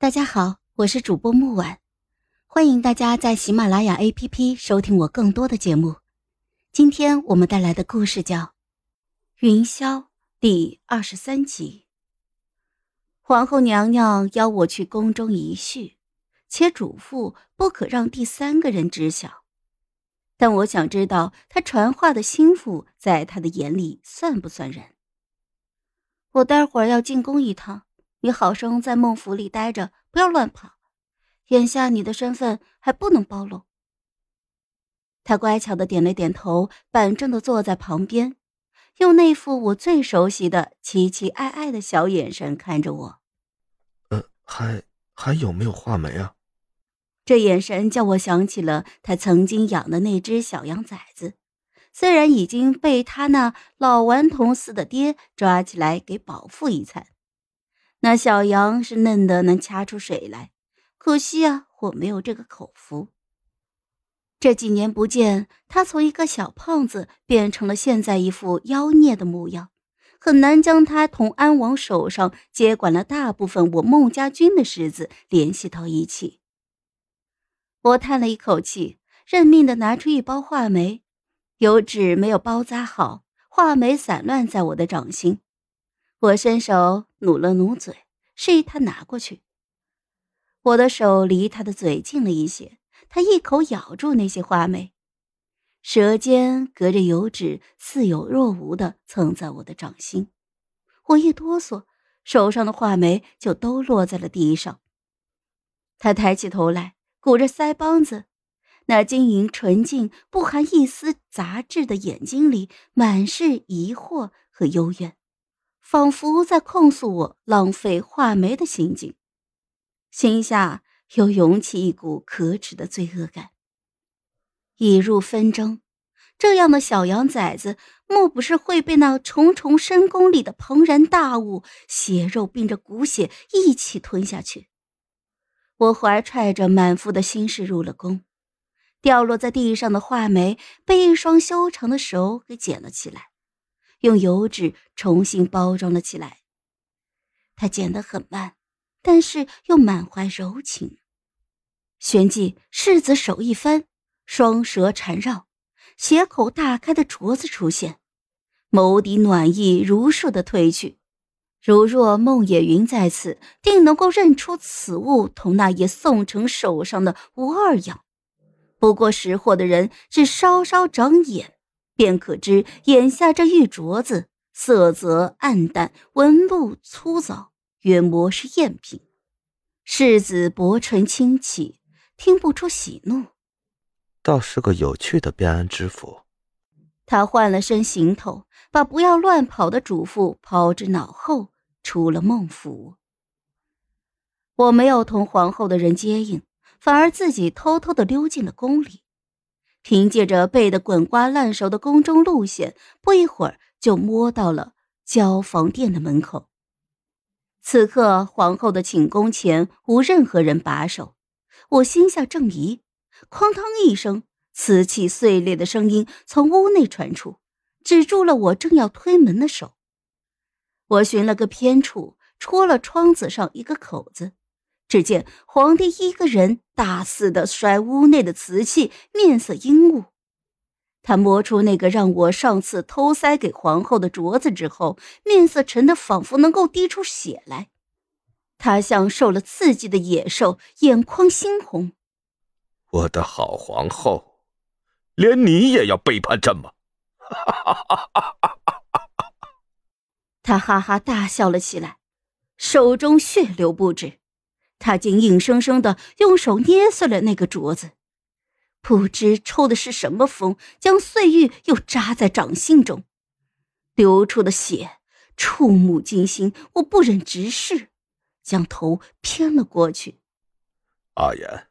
大家好，我是主播木婉，欢迎大家在喜马拉雅 APP 收听我更多的节目。今天我们带来的故事叫《云霄》第二十三集。皇后娘娘邀我去宫中一叙，且嘱咐不可让第三个人知晓。但我想知道，她传话的心腹在她的眼里算不算人？我待会儿要进宫一趟，你好生在孟府里待着，不要乱跑。眼下你的身份还不能暴露。他乖巧的点了点头，板正的坐在旁边，用那副我最熟悉的期期爱爱的小眼神看着我。呃，还还有没有画眉啊？这眼神叫我想起了他曾经养的那只小羊崽子。虽然已经被他那老顽童似的爹抓起来给饱腹一餐，那小羊是嫩的能掐出水来，可惜啊，我没有这个口福。这几年不见，他从一个小胖子变成了现在一副妖孽的模样，很难将他同安王手上接管了大部分我孟家军的世子联系到一起。我叹了一口气，认命的拿出一包画眉。油纸没有包扎好，画眉散乱在我的掌心。我伸手努了努嘴，示意他拿过去。我的手离他的嘴近了一些，他一口咬住那些画梅，舌尖隔着油纸，似有若无的蹭在我的掌心。我一哆嗦，手上的画梅就都落在了地上。他抬起头来，鼓着腮帮子。那晶莹纯净、不含一丝杂质的眼睛里，满是疑惑和幽怨，仿佛在控诉我浪费画眉的心境。心下又涌起一股可耻的罪恶感。已入纷争，这样的小羊崽子，莫不是会被那重重深宫里的庞然大物血肉并着骨血一起吞下去？我怀揣着满腹的心事入了宫。掉落在地上的画眉被一双修长的手给捡了起来，用油纸重新包装了起来。他捡得很慢，但是又满怀柔情。旋即，世子手一翻，双舌缠绕，血口大开的镯子出现，眸底暖意如数的褪去，如若孟野云在此，定能够认出此物同那夜宋城手上的无二样。不过识货的人是稍稍长眼，便可知眼下这玉镯子色泽暗淡，纹路粗糙，约莫是赝品。世子薄唇轻启，听不出喜怒，倒是个有趣的便安之府。他换了身行头，把不要乱跑的嘱咐抛之脑后，出了孟府。我没有同皇后的人接应。反而自己偷偷的溜进了宫里，凭借着背得滚瓜烂熟的宫中路线，不一会儿就摸到了交房殿的门口。此刻皇后的寝宫前无任何人把守，我心下正疑，哐当一声，瓷器碎裂的声音从屋内传出，止住了我正要推门的手。我寻了个偏处，戳了窗子上一个口子。只见皇帝一个人大肆的摔屋内的瓷器，面色阴雾。他摸出那个让我上次偷塞给皇后的镯子之后，面色沉得仿佛能够滴出血来。他像受了刺激的野兽，眼眶猩红。我的好皇后，连你也要背叛朕吗？他哈哈大笑了起来，手中血流不止。他竟硬生生的用手捏碎了那个镯子，不知抽的是什么风，将碎玉又扎在掌心中，流出的血触目惊心，我不忍直视，将头偏了过去。阿言，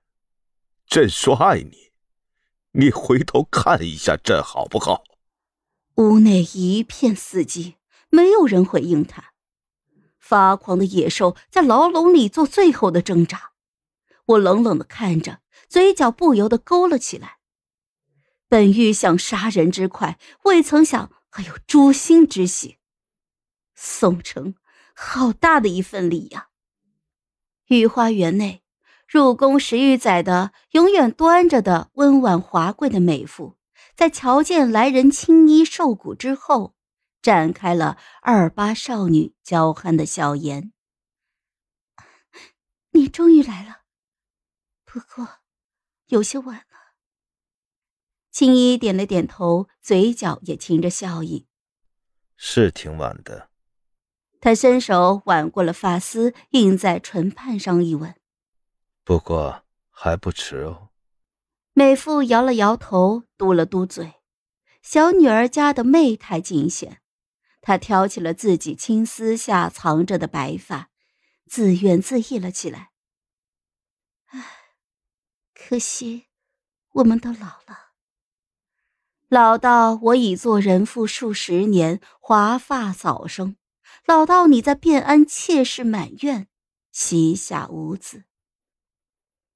朕说爱你，你回头看一下朕好不好？屋内一片死寂，没有人回应他。发狂的野兽在牢笼里做最后的挣扎，我冷冷的看着，嘴角不由得勾了起来。本欲想杀人之快，未曾想还有诛心之喜。宋城，好大的一份礼呀！御花园内，入宫十余载的、永远端着的温婉华贵的美妇，在瞧见来人青衣瘦骨之后，展开了二八少女娇憨的笑颜。你终于来了，不过有些晚了。青衣点了点头，嘴角也噙着笑意。是挺晚的。他伸手挽过了发丝，印在唇畔上一吻。不过还不迟哦。美妇摇了摇头，嘟了嘟嘴。小女儿家的媚态尽显，他挑起了自己青丝下藏着的白发，自怨自艾了起来。唉，可惜我们都老了。老到我已做人妇数十年，华发早生。老道，你在汴安妾室满院，膝下无子。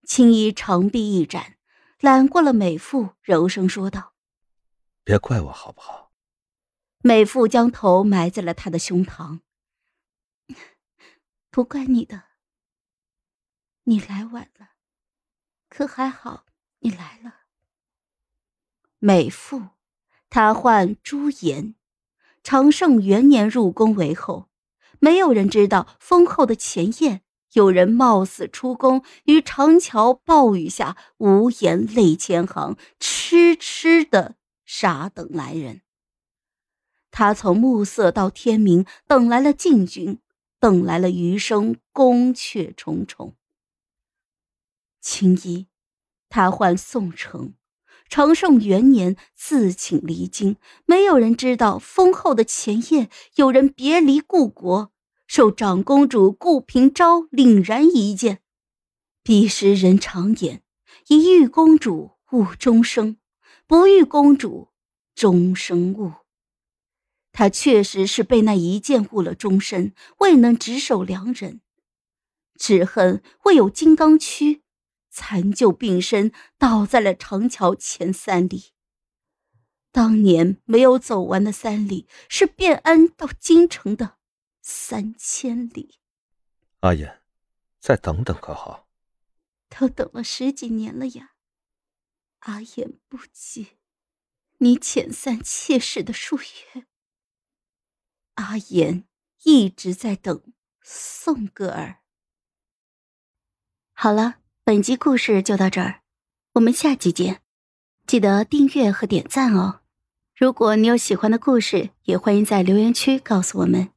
青衣长臂一展，揽过了美妇，柔声说道：“别怪我好不好？”美妇将头埋在了他的胸膛。不怪你的。你来晚了，可还好你来了。美妇，她唤朱颜。长盛元年入宫为后，没有人知道封后的前夜，有人冒死出宫，于长桥暴雨下无言泪千行，痴痴的傻等来人。他从暮色到天明，等来了禁军，等来了余生宫阙重重。青衣，他唤宋城。长盛元年，自请离京。没有人知道，封后的前夜，有人别离故国，受长公主顾平昭凛然一见。彼时人常言：“一遇公主误终生，不遇公主终生误。”他确实是被那一剑误了终身，未能执守良人，只恨未有金刚躯。残旧病身，倒在了长桥前三里。当年没有走完的三里，是汴安到京城的三千里。阿言，再等等可好？都等了十几年了呀。阿言不急，你遣散妾室的数月。阿言一直在等宋哥儿。好了。本集故事就到这儿，我们下集见，记得订阅和点赞哦。如果你有喜欢的故事，也欢迎在留言区告诉我们。